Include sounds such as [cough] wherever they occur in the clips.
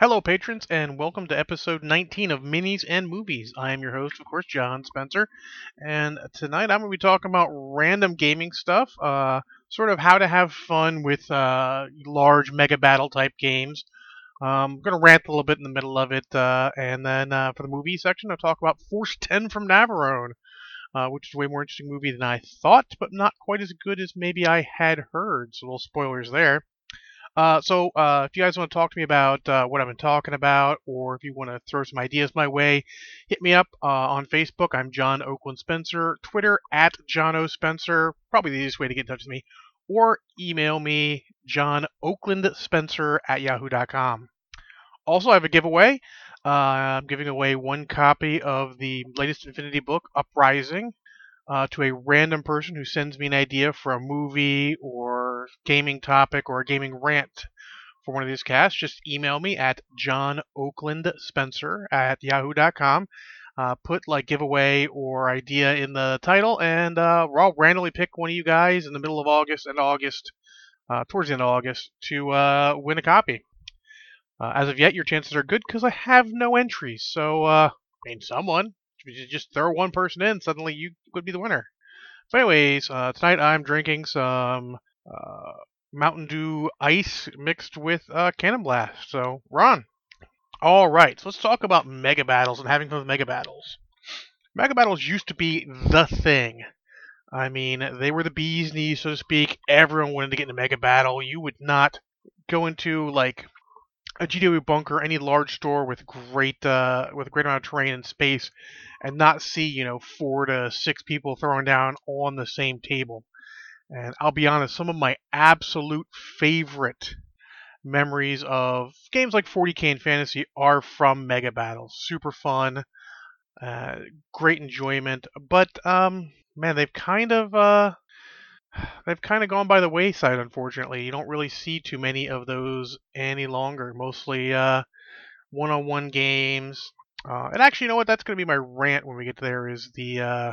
Hello, patrons, and welcome to episode 19 of Minis and Movies. I am your host, of course, John Spencer, and tonight I'm going to be talking about random gaming stuff, uh, sort of how to have fun with uh, large mega battle type games. Um, I'm going to rant a little bit in the middle of it, uh, and then uh, for the movie section, I'll talk about Force [laughs] 10 from Navarone, uh, which is a way more interesting movie than I thought, but not quite as good as maybe I had heard. So, little spoilers there. Uh, so uh, if you guys want to talk to me about uh, what I've been talking about, or if you want to throw some ideas my way, hit me up uh, on Facebook. I'm John Oakland Spencer. Twitter at John O Spencer. Probably the easiest way to get in touch with me. Or email me John Oakland Spencer at yahoo.com. Also, I have a giveaway. Uh, I'm giving away one copy of the latest Infinity book, Uprising to a random person who sends me an idea for a movie or gaming topic or a gaming rant for one of these casts, just email me at johnoaklandspencer at yahoo.com. Uh, put like giveaway or idea in the title, and uh, I'll randomly pick one of you guys in the middle of August and August, uh, towards the end of August, to uh, win a copy. Uh, as of yet, your chances are good because I have no entries. So, uh, I mean, someone, just throw one person in, suddenly you could be the winner. So, anyways, tonight I'm drinking some uh, Mountain Dew Ice mixed with uh, Cannon Blast. So, Ron. All right, so let's talk about mega battles and having fun with mega battles. Mega battles used to be the thing. I mean, they were the bee's knees, so to speak. Everyone wanted to get in a mega battle. You would not go into like a GW bunker, any large store with great uh, with a great amount of terrain and space, and not see you know four to six people throwing down on the same table. And I'll be honest, some of my absolute favorite memories of games like 40k and fantasy are from mega battles. Super fun, uh, great enjoyment. But um, man, they've kind of uh, they've kind of gone by the wayside, unfortunately. You don't really see too many of those any longer. Mostly uh, one-on-one games. Uh, and actually, you know what? That's going to be my rant when we get there. Is the uh,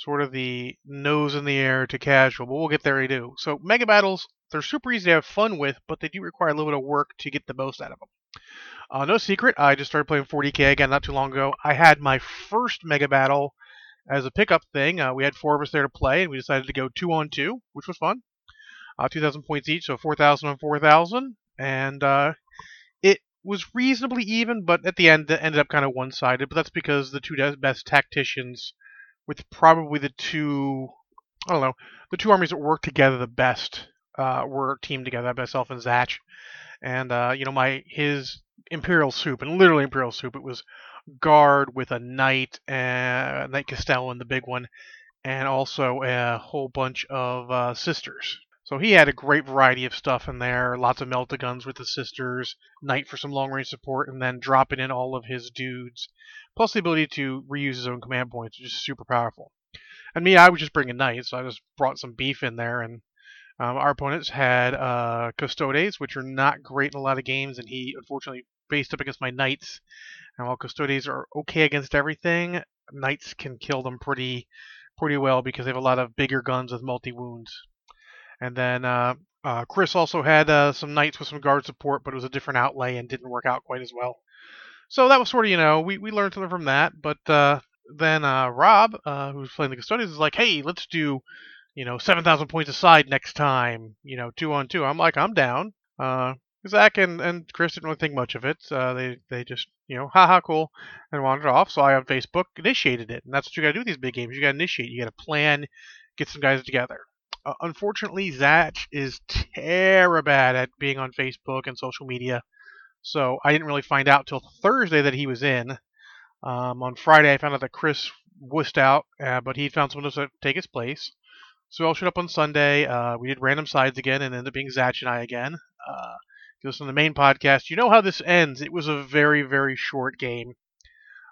sort of the nose in the air to casual, but we'll get there. I do. So mega battles, they're super easy to have fun with, but they do require a little bit of work to get the most out of them. Uh, no secret, I just started playing 40k again not too long ago. I had my first mega battle as a pickup thing. Uh, we had four of us there to play, and we decided to go two on two, which was fun. Uh, 2,000 points each, so 4,000 on 4,000. And uh, it was reasonably even, but at the end, it ended up kind of one sided. But that's because the two best tacticians, with probably the two, I don't know, the two armies that work together the best, uh, were teamed together, myself and Zach. And, uh, you know, my his Imperial Soup, and literally Imperial Soup, it was guard with a knight and knight Castellan, the big one, and also a whole bunch of uh, sisters. So he had a great variety of stuff in there. Lots of melta guns with the sisters, knight for some long range support, and then dropping in all of his dudes, plus the ability to reuse his own command points, which is super powerful. And me, I was just bringing knight, so I just brought some beef in there, and um, our opponents had uh, Custodes, which are not great in a lot of games, and he unfortunately faced up against my knights and while Custodes are okay against everything, Knights can kill them pretty pretty well because they have a lot of bigger guns with multi wounds. And then uh, uh, Chris also had uh, some Knights with some guard support, but it was a different outlay and didn't work out quite as well. So that was sort of, you know, we, we learned something from that. But uh, then uh, Rob, uh, who's playing the Custodians, is like, hey, let's do, you know, 7,000 points aside next time, you know, two on two. I'm like, I'm down. Zach and, and Chris didn't really think much of it. Uh, they they just you know haha cool and wandered off. So I on Facebook initiated it, and that's what you got to do with these big games. You got to initiate. You got to plan, get some guys together. Uh, unfortunately, Zach is terrible bad at being on Facebook and social media. So I didn't really find out till Thursday that he was in. Um, on Friday, I found out that Chris wussed out, uh, but he found someone to take his place. So we all showed up on Sunday. Uh, we did random sides again, and ended up being Zach and I again. Uh, listen to the main podcast, you know how this ends. It was a very, very short game.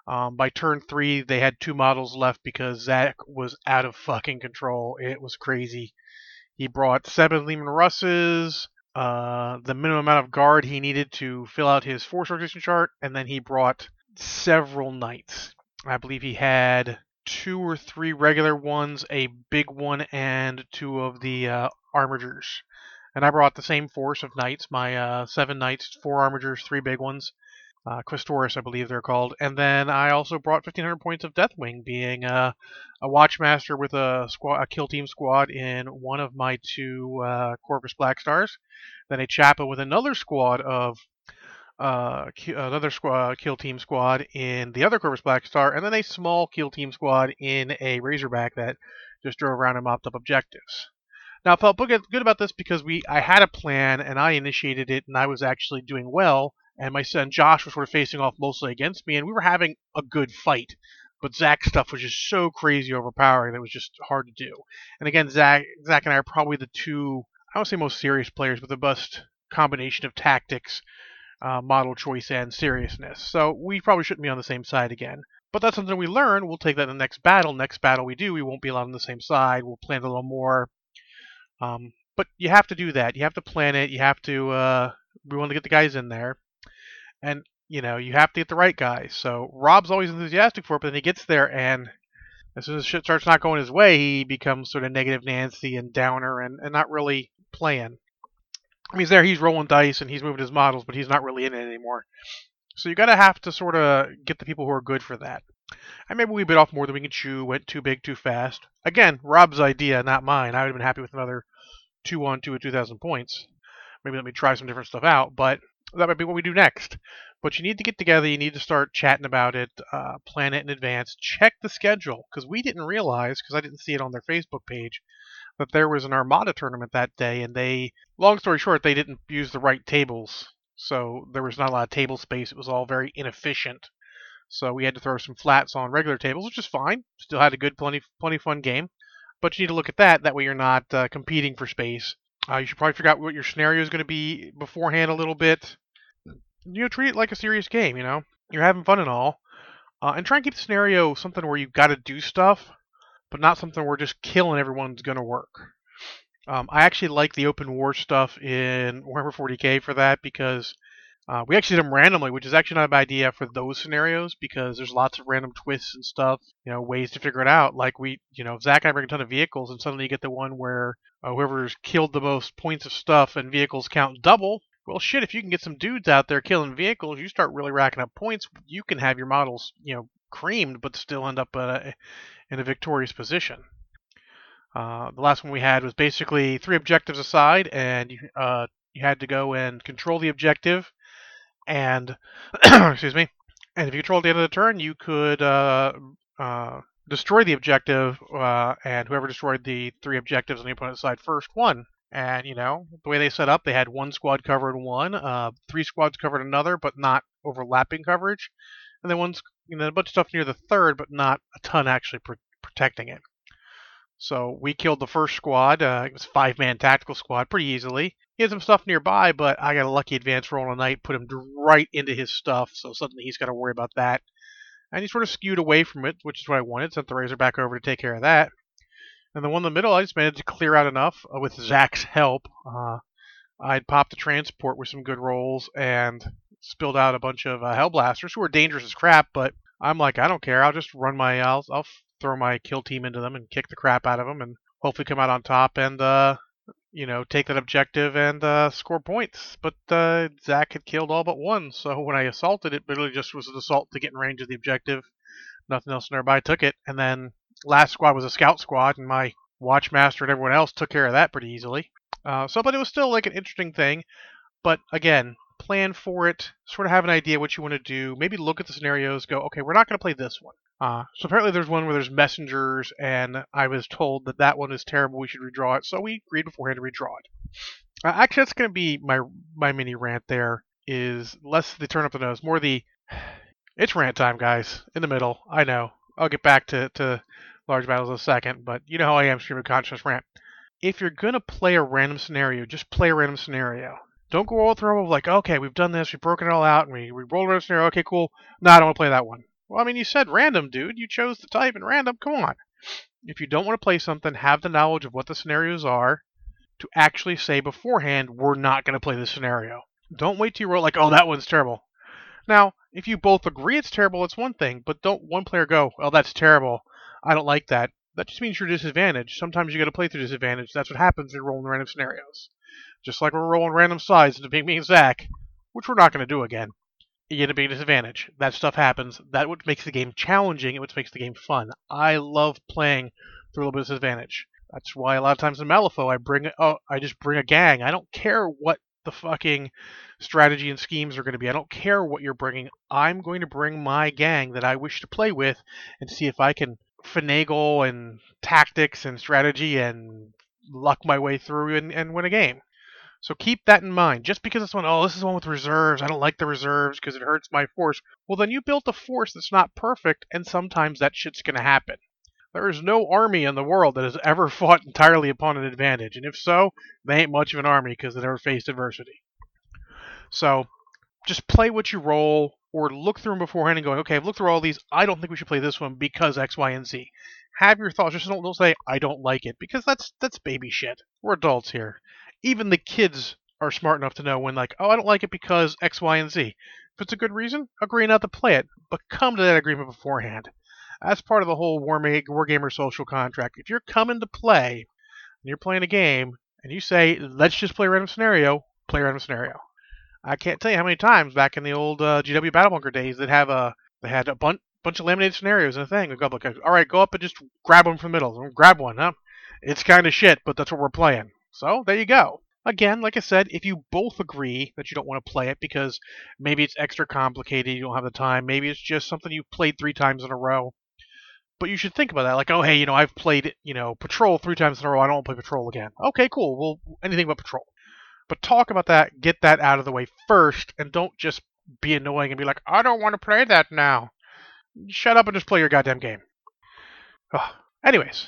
Um, by turn three, they had two models left because Zach was out of fucking control. It was crazy. He brought seven Leman Russes, uh, the minimum amount of guard he needed to fill out his force rotation chart, and then he brought several knights. I believe he had two or three regular ones, a big one, and two of the uh, armigers and I brought the same force of knights, my uh, seven knights, four armigers, three big ones, uh, I believe they're called, and then I also brought 1500 points of Deathwing, being uh, a Watchmaster with a squad, a kill team squad in one of my two uh, Corvus Black Stars, then a Chappa with another squad of uh, another squad, kill team squad in the other Corvus Black Star, and then a small kill team squad in a Razorback that just drove around and mopped up objectives. Now, I felt good about this because we I had a plan and I initiated it, and I was actually doing well. And my son Josh was sort of facing off mostly against me, and we were having a good fight. But Zach's stuff was just so crazy overpowering that it was just hard to do. And again, Zach, Zach and I are probably the two I don't say most serious players, but the best combination of tactics, uh, model choice, and seriousness. So we probably shouldn't be on the same side again. But that's something we learn. We'll take that in the next battle. Next battle we do, we won't be allowed on the same side. We'll plan a little more. Um, but you have to do that. You have to plan it. You have to. Uh, we want to get the guys in there, and you know you have to get the right guys. So Rob's always enthusiastic for it, but then he gets there and as soon as shit starts not going his way, he becomes sort of negative Nancy and downer and, and not really playing. I mean, he's there, he's rolling dice and he's moving his models, but he's not really in it anymore. So you gotta have to sort of get the people who are good for that. And maybe we bit off more than we can chew, went too big too fast. Again, Rob's idea, not mine. I would have been happy with another 2 on 2 at 2,000 points. Maybe let me try some different stuff out, but that might be what we do next. But you need to get together, you need to start chatting about it, uh, plan it in advance, check the schedule, because we didn't realize, because I didn't see it on their Facebook page, that there was an Armada tournament that day, and they, long story short, they didn't use the right tables. So there was not a lot of table space. It was all very inefficient. So we had to throw some flats on regular tables, which is fine. Still had a good, plenty, plenty fun game. But you need to look at that. That way you're not uh, competing for space. Uh, you should probably figure out what your scenario is going to be beforehand a little bit. You know, treat it like a serious game. You know, you're having fun and all, uh, and try and keep the scenario something where you've got to do stuff but not something where just killing everyone's going to work. Um, I actually like the open war stuff in Warhammer 40k for that because uh, we actually did them randomly, which is actually not a bad idea for those scenarios because there's lots of random twists and stuff, you know, ways to figure it out. Like we, you know, Zach and I bring a ton of vehicles, and suddenly you get the one where uh, whoever's killed the most points of stuff and vehicles count double. Well, shit, if you can get some dudes out there killing vehicles, you start really racking up points. You can have your models, you know, creamed, but still end up uh, in a victorious position. Uh, the last one we had was basically three objectives aside, and you, uh, you had to go and control the objective. And [clears throat] excuse me. And if you control at the end of the turn, you could uh, uh destroy the objective, uh, and whoever destroyed the three objectives on the opponent's side first won. And you know the way they set up, they had one squad covered one, uh, three squads covered another, but not overlapping coverage, and then one's you know a bunch of stuff near the third, but not a ton actually pr- protecting it. So we killed the first squad. Uh, it was five man tactical squad pretty easily. He had some stuff nearby, but I got a lucky advance roll on a knight, put him right into his stuff, so suddenly he's got to worry about that. And he sort of skewed away from it, which is what I wanted. Sent the Razorback over to take care of that. And the one in the middle, I just managed to clear out enough uh, with Zach's help. Uh, I'd popped the transport with some good rolls and spilled out a bunch of uh, Hellblasters who are dangerous as crap, but I'm like, I don't care. I'll just run my, I'll, I'll throw my kill team into them and kick the crap out of them and hopefully come out on top and, uh, you know, take that objective and uh, score points. But uh, Zach had killed all but one, so [laughs] when I assaulted it, literally just was an assault to get in range of the objective. Nothing else nearby took it, and then last squad was a scout squad, and my watchmaster and everyone else took care of that pretty easily. Uh, so, but it was still like an interesting thing. But again, plan for it, sort of have an idea what you want to do, maybe look at the scenarios, go, okay, we're not going to play this one. Uh, so apparently there's one where there's messengers, and I was told that that one is terrible, we should redraw it, so we agreed beforehand to redraw it. Uh, actually, that's going to be my my mini rant there, is less the turn up the nose, more the, [sighs] it's rant time, guys, in the middle, I know. I'll get back to, to large battles in a second, but you know how I am, stream of consciousness rant. If you're going to play a random scenario, just play a random scenario. Don't go all through of like, okay, we've done this, we've broken it all out, and we, we rolled around scenario. Okay, cool. No, I don't want to play that one. Well, I mean, you said random, dude. You chose the type and random. Come on. If you don't want to play something, have the knowledge of what the scenarios are to actually say beforehand, we're not going to play this scenario. Don't wait till you roll like, oh, that one's terrible. Now, if you both agree it's terrible, it's one thing, but don't one player go, oh, that's terrible. I don't like that. That just means you're disadvantaged. Sometimes you got to play through disadvantage. That's what happens in rolling random scenarios. just like when we're rolling random sides into being me and Zach, which we're not going to do again, you get a big disadvantage. That stuff happens. That what makes the game challenging. It what makes the game fun. I love playing through a little bit of disadvantage. That's why a lot of times in Malifaux I bring oh I just bring a gang. I don't care what the fucking strategy and schemes are going to be. I don't care what you're bringing. I'm going to bring my gang that I wish to play with and see if I can finagle and tactics and strategy and luck my way through and, and win a game. So keep that in mind. Just because it's one, oh, this is one with reserves. I don't like the reserves because it hurts my force. Well, then you built a force that's not perfect, and sometimes that shit's going to happen. There is no army in the world that has ever [laughs] fought entirely upon an advantage, and if so, they ain't much of an army because they never faced adversity. So just play what you roll, or look through them beforehand and going, okay, I've looked through all these. I don't think we should play this one because X, Y, and Z. Have your thoughts. Just don't, don't say I don't like it because that's that's baby shit. We're adults here even the kids are smart enough to know when like, oh, I don't like it because X, Y, and Z. If it's a good reason, agree not to play it, but come to that agreement beforehand. That's part of the whole Wargamer social contract. If you're coming to play and you're playing a game and you say, let's just play random scenario, play random scenario. I can't tell you how many times back in the old uh, GW Battle Bunker days that have a they had a bunch bunch of laminated scenarios and a thing. We go like, all right, go up and just grab one from the middle. Grab one, huh? It's kind of shit, but that's what we're playing. So there you go. Again, like I said, if you both agree that you don't want to play it because maybe it's extra complicated, you don't have the time, maybe it's just something you've played three times in a row, but you should think about that. Like, oh, hey, you know, I've played, you know, Patrol three times in a row. I don't want to play Patrol again. Okay, cool. Well, anything but Patrol. But talk about that, get that out of the way first, and don't just be annoying and be like, I don't want to play that now. Shut up and just play your goddamn game. Oh. Anyways,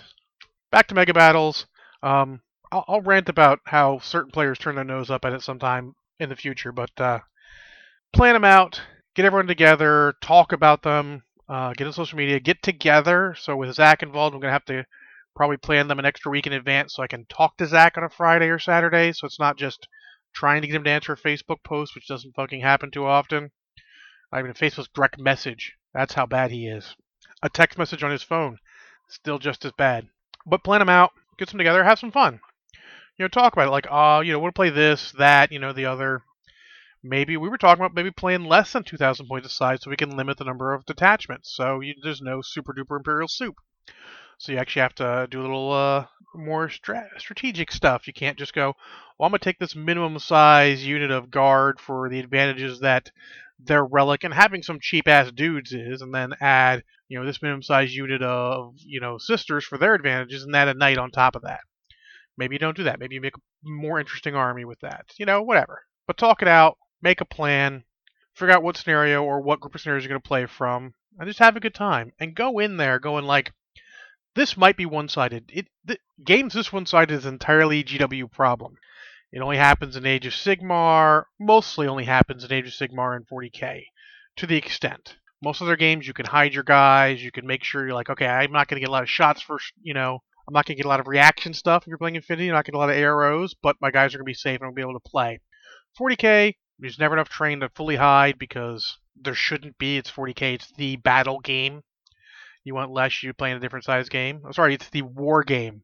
back to Mega Battles. Um, I'll, I'll, rant about how certain players turn their nose up at it sometime in the future, but uh, plan them out, get everyone together, talk about them, uh, get on social media, get together. So with Zach involved, I'm gonna have to probably plan them an extra week in advance so I can talk to Zach on a Friday or Saturday. So it's not just trying to get him to answer a Facebook post, which doesn't fucking happen too often. Not even a Facebook direct message. That's how bad he is. A text message on his phone, still just as bad. But plan them out, get them together, have some fun you know, talk about it. Like, uh, you know, we'll play this, that, you know, the other. Maybe we were talking about maybe playing less than 2,000 points aside so we can limit the number of detachments. So you, there's no super duper Imperial soup. So you actually have to do a little uh, more stra- strategic stuff. You can't just go, well, I'm going to take this minimum size unit of guard for the advantages that their relic and having some cheap ass dudes is, and then add, you know, this minimum size unit of, you know, sisters for their advantages, and add a knight on top of that. Maybe you don't do that. Maybe you make a more interesting army with that. You know, whatever. But talk it out, make a plan, figure out what scenario or what group of scenarios you're going to play from, and just have a good time. And go in there going like, this might be one-sided. It games this one-sided is entirely GW problem. It only happens in Age of Sigmar. Mostly only happens in Age of Sigmar and 40k, to the extent. Most other games, you can hide your guys. You can make sure you're like, okay, I'm not going to get a lot of shots for, you know, I'm not going to get a lot of reaction stuff if you're playing Infinity. I'm not going to get a lot of arrows, but my guys are going to be safe and I'll be able to play. 40k, there's never enough train to fully hide because there shouldn't be. It's 40k. It's the battle game. You want less, you play in a different size game. I'm sorry, it's the war game.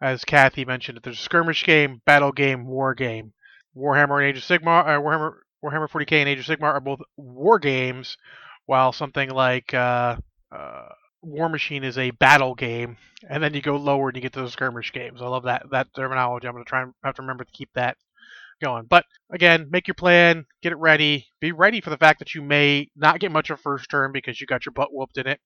As Kathy mentioned, there's a skirmish game, battle game, war game. Warhammer and Age of Sigmar, uh, Warhammer, Warhammer 40k and Age of Sigmar are both war games, while something like uh, uh, Warmachine is a battle game, and then you go lower and you get to the skirmish games. I love that that terminology. I'm going to try and have to remember to keep that going. But again, make your plan, get it ready, be ready for the fact that you may not get much of first turn because you got your butt whooped in it.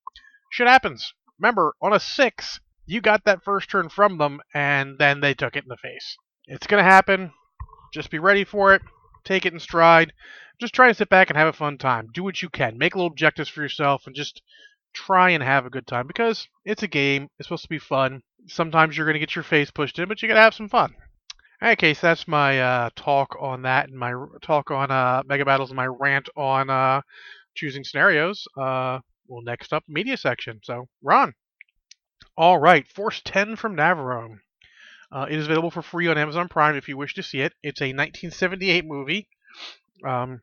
Shit happens. Remember, on a six, you got that first turn from them, and then they took it in the face. It's going to happen. Just be ready for it. Take it in stride. Just try to sit back and have a fun time. Do what you can. Make little objectives for yourself and just try and have a good time because it's a game. It's supposed to be fun. Sometimes you're going to get your face pushed in, but you got to have some fun. Okay, so that's my uh, talk on that and my talk on uh, Mega Battles and my rant on uh, choosing scenarios. Uh, well, next up, media section. So, Ron. All right, Force 10 from Navarone. Uh, it is available for free on Amazon Prime if you wish to see it. It's a 1978 movie um,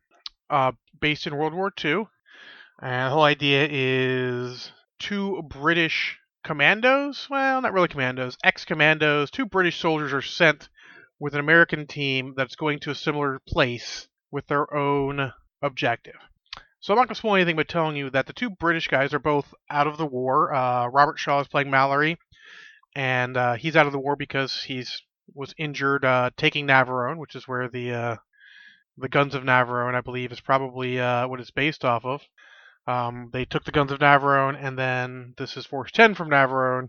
uh, based in World War II. And the whole idea is two British commandos, well, not really commandos, ex commandos, two British soldiers are sent with an American team that's going to a similar place with their own objective. So I'm not going to spoil anything by telling you that the two British guys are both out of the war. Uh, Robert Shaw is playing Mallory, and uh, he's out of the war because he's was injured uh, taking Navarone, which is where the uh, the Guns of Navarone, I believe, is probably uh, what it's based off of. Um, they took the Guns of Navarone, and then this is Force 10 from Navarone.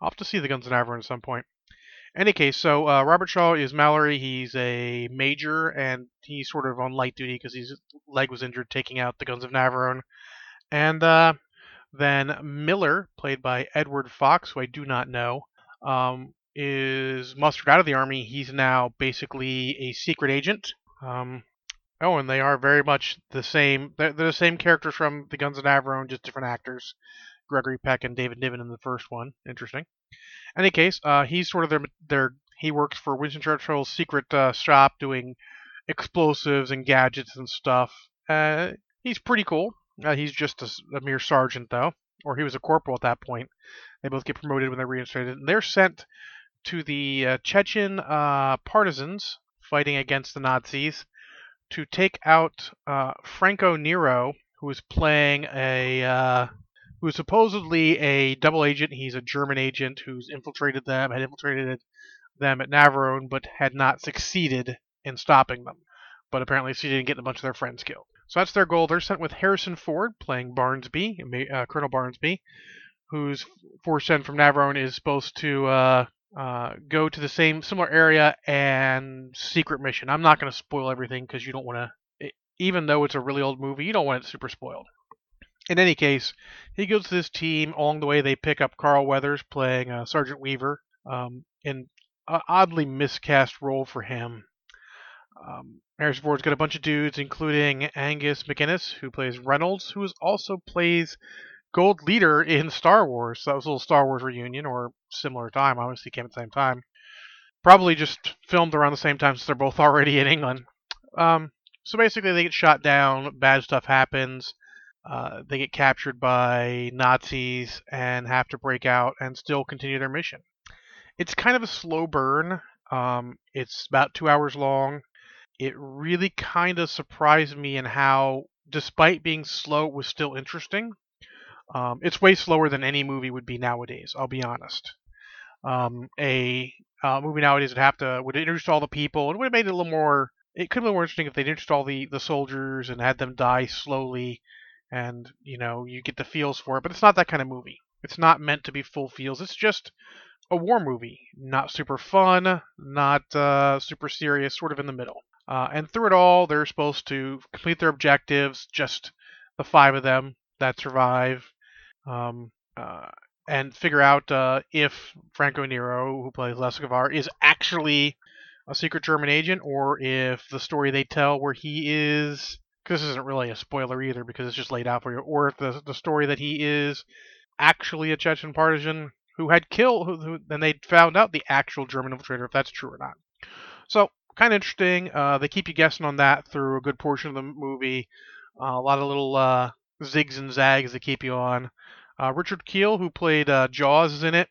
I'll have to see the Guns of Navarone at some point. Any case, so uh, Robert Shaw is Mallory. He's a major, and he's sort of on light duty because his leg was injured taking out the Guns of Navarone. And uh, then Miller, played by Edward Fox, who I do not know, um, is mustered out of the army. He's now basically a secret agent. Um, oh, and they are very much the same. They're, they're, the same characters from the Guns of Navarone, just different actors. Gregory Peck and David Niven in the first one. Interesting any case, uh, he's sort of their their he works for Winston Churchill's secret uh, shop doing explosives and gadgets and stuff. Uh, he's pretty cool. Uh, he's just a, a, mere sergeant though, or he was a corporal at that point. They both get promoted when they're reinstated, and they're sent to the uh, Chechen uh, partisans fighting against the Nazis to take out Franco Nero, who is playing a who's supposedly a double agent. He's a German agent who's infiltrated them, had infiltrated them at Navarone, but had not succeeded in stopping them. But apparently she didn't get a bunch of their friends killed. So that's their goal. They're sent with Harrison Ford playing Barnsby, uh, Colonel Barnsby, who's force sent from Navarone is supposed to uh, uh, go to the same similar area and secret mission. I'm not going to spoil everything because you don't want to. Even though it's a really old movie, you don't want it super spoiled in any case, he goes to this team. Along the way, they pick up Carl Weathers playing uh, Sergeant Weaver um, in an oddly miscast role for him. Um, Harrison Ford's got a bunch of dudes, including Angus MacInnes, who plays Reynolds, who also plays Gold Leader in Star Wars. So that was a little Star Wars reunion, or similar time. Obviously, came at the same time. Probably just filmed around the same time since they're both [laughs] already in England. Um, so basically, they get shot down. Bad stuff happens. Uh, they get captured by Nazis and have to break out and still continue their mission. It's kind of a slow burn. Um, it's about two hours long. It really kind of surprised me in how, despite being slow, it was still interesting. Um, it's way slower than any movie would be nowadays. I'll be honest. Um, a uh, movie nowadays would have to would introduce all the people and would have made it a little more. It could have been more interesting if they'd introduced all the the soldiers and had them die slowly and you know you get the feels for it but it's not that kind of movie. It's not meant to be full feels. It's just a war movie. Not super fun not uh, super serious sort of in the middle. Uh, and through it all they're supposed to complete their objectives just the five of them that survive um, uh, and figure out uh, if franco nero who plays Lescovar, is actually a secret german agent or if the story they tell where he is this isn't really a spoiler either because it's just laid out for you, or the the story that he is actually a Chechen partisan who had killed, who, who then they found out the actual German infiltrator, if that's true or not. So kind of interesting. Uh, they keep you guessing on that through a good portion of the movie. Uh, a lot of little uh, zigs and zags that keep you on. Uh, Richard Kiel, who played uh, Jaws, is in it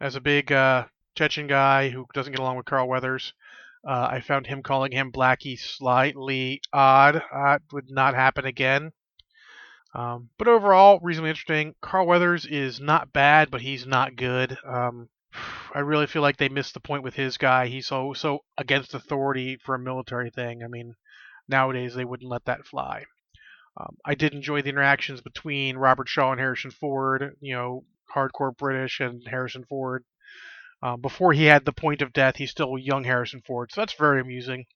as a big uh, Chechen guy who doesn't get along with Carl Weathers. Uh, I found him calling him Blackie slightly odd. That would not happen again. Um, but overall, reasonably interesting. Carl Weathers is not bad, but he's not good. Um, I really feel like they missed the point with his guy. He's so so against authority for a military thing. I mean, nowadays they wouldn't let that fly. Um, I did enjoy the interactions between Robert Shaw and Harrison Ford. You know, hardcore British and Harrison Ford. Uh, before he had the point of death, he's still young Harrison Ford, so that's very amusing.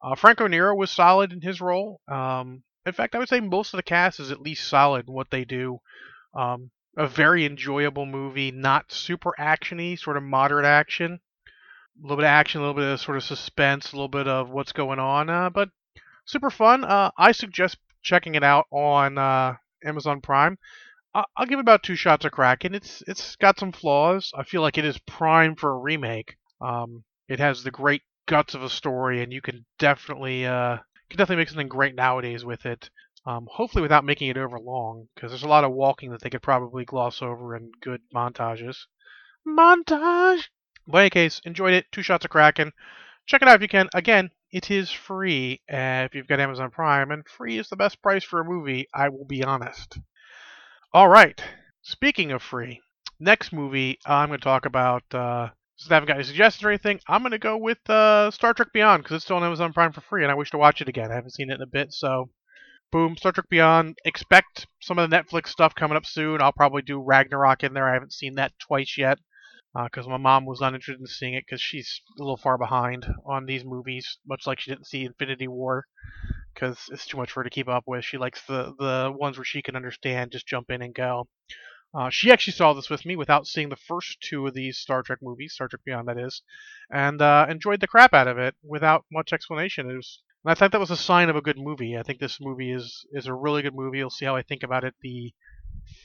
Uh, Franco Nero was solid in his role. Um, in fact, I would say most of the cast is at least solid in what they do. Um, a very enjoyable movie, not super actiony, sort of moderate action. A little bit of action, a little bit of sort of suspense, a little bit of what's going on, uh, but super fun. Uh, I suggest checking it out on uh, Amazon Prime. I'll give it about two shots of Kraken. It's it's got some flaws. I feel like it is prime for a remake. Um, it has the great guts of a story, and you can definitely uh, can definitely make something great nowadays with it. Um, hopefully without making it over long, because there's a lot of walking that they could probably gloss over in good montages. Montage. But in any case, enjoyed it. Two shots of Kraken. check it out if you can. Again, it is free uh, if you've got Amazon Prime, and free is the best price for a movie. I will be honest. All right. Speaking of free, next movie I'm going to talk about. Uh, since I haven't got any suggestions or anything, I'm going to go with uh, Star Trek Beyond because it's still on Amazon Prime for free, and I wish to watch it again. I haven't seen it in a bit, so boom, Star Trek Beyond. Expect some of the Netflix stuff coming up soon. I'll probably do Ragnarok in there. I haven't seen that twice yet because uh, my mom was not interested in seeing it because she's a little far behind on these movies, much like she didn't see Infinity War because it's too much for her to keep up with. She likes the the ones where she can understand, just jump in and go. Uh, she actually saw this with me without seeing the first two of these Star Trek movies, Star Trek Beyond, that is, and uh, enjoyed the crap out of it without much explanation. It was, and I thought that was a sign of a good movie. I think this movie is is a really good movie. You'll see how I think about it the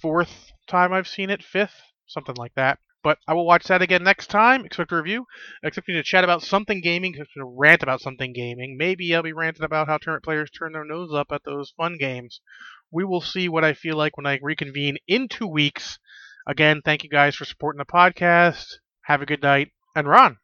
fourth time I've seen it, fifth, something like that. But I will watch that again next time. Expect a review. Expect me to chat about something gaming. Expect me to rant about something gaming. Maybe I'll be ranting about how tournament players turn their nose up at those fun games. We will see what I feel like when I reconvene in two weeks. Again, thank you guys for supporting the podcast. Have a good night and run.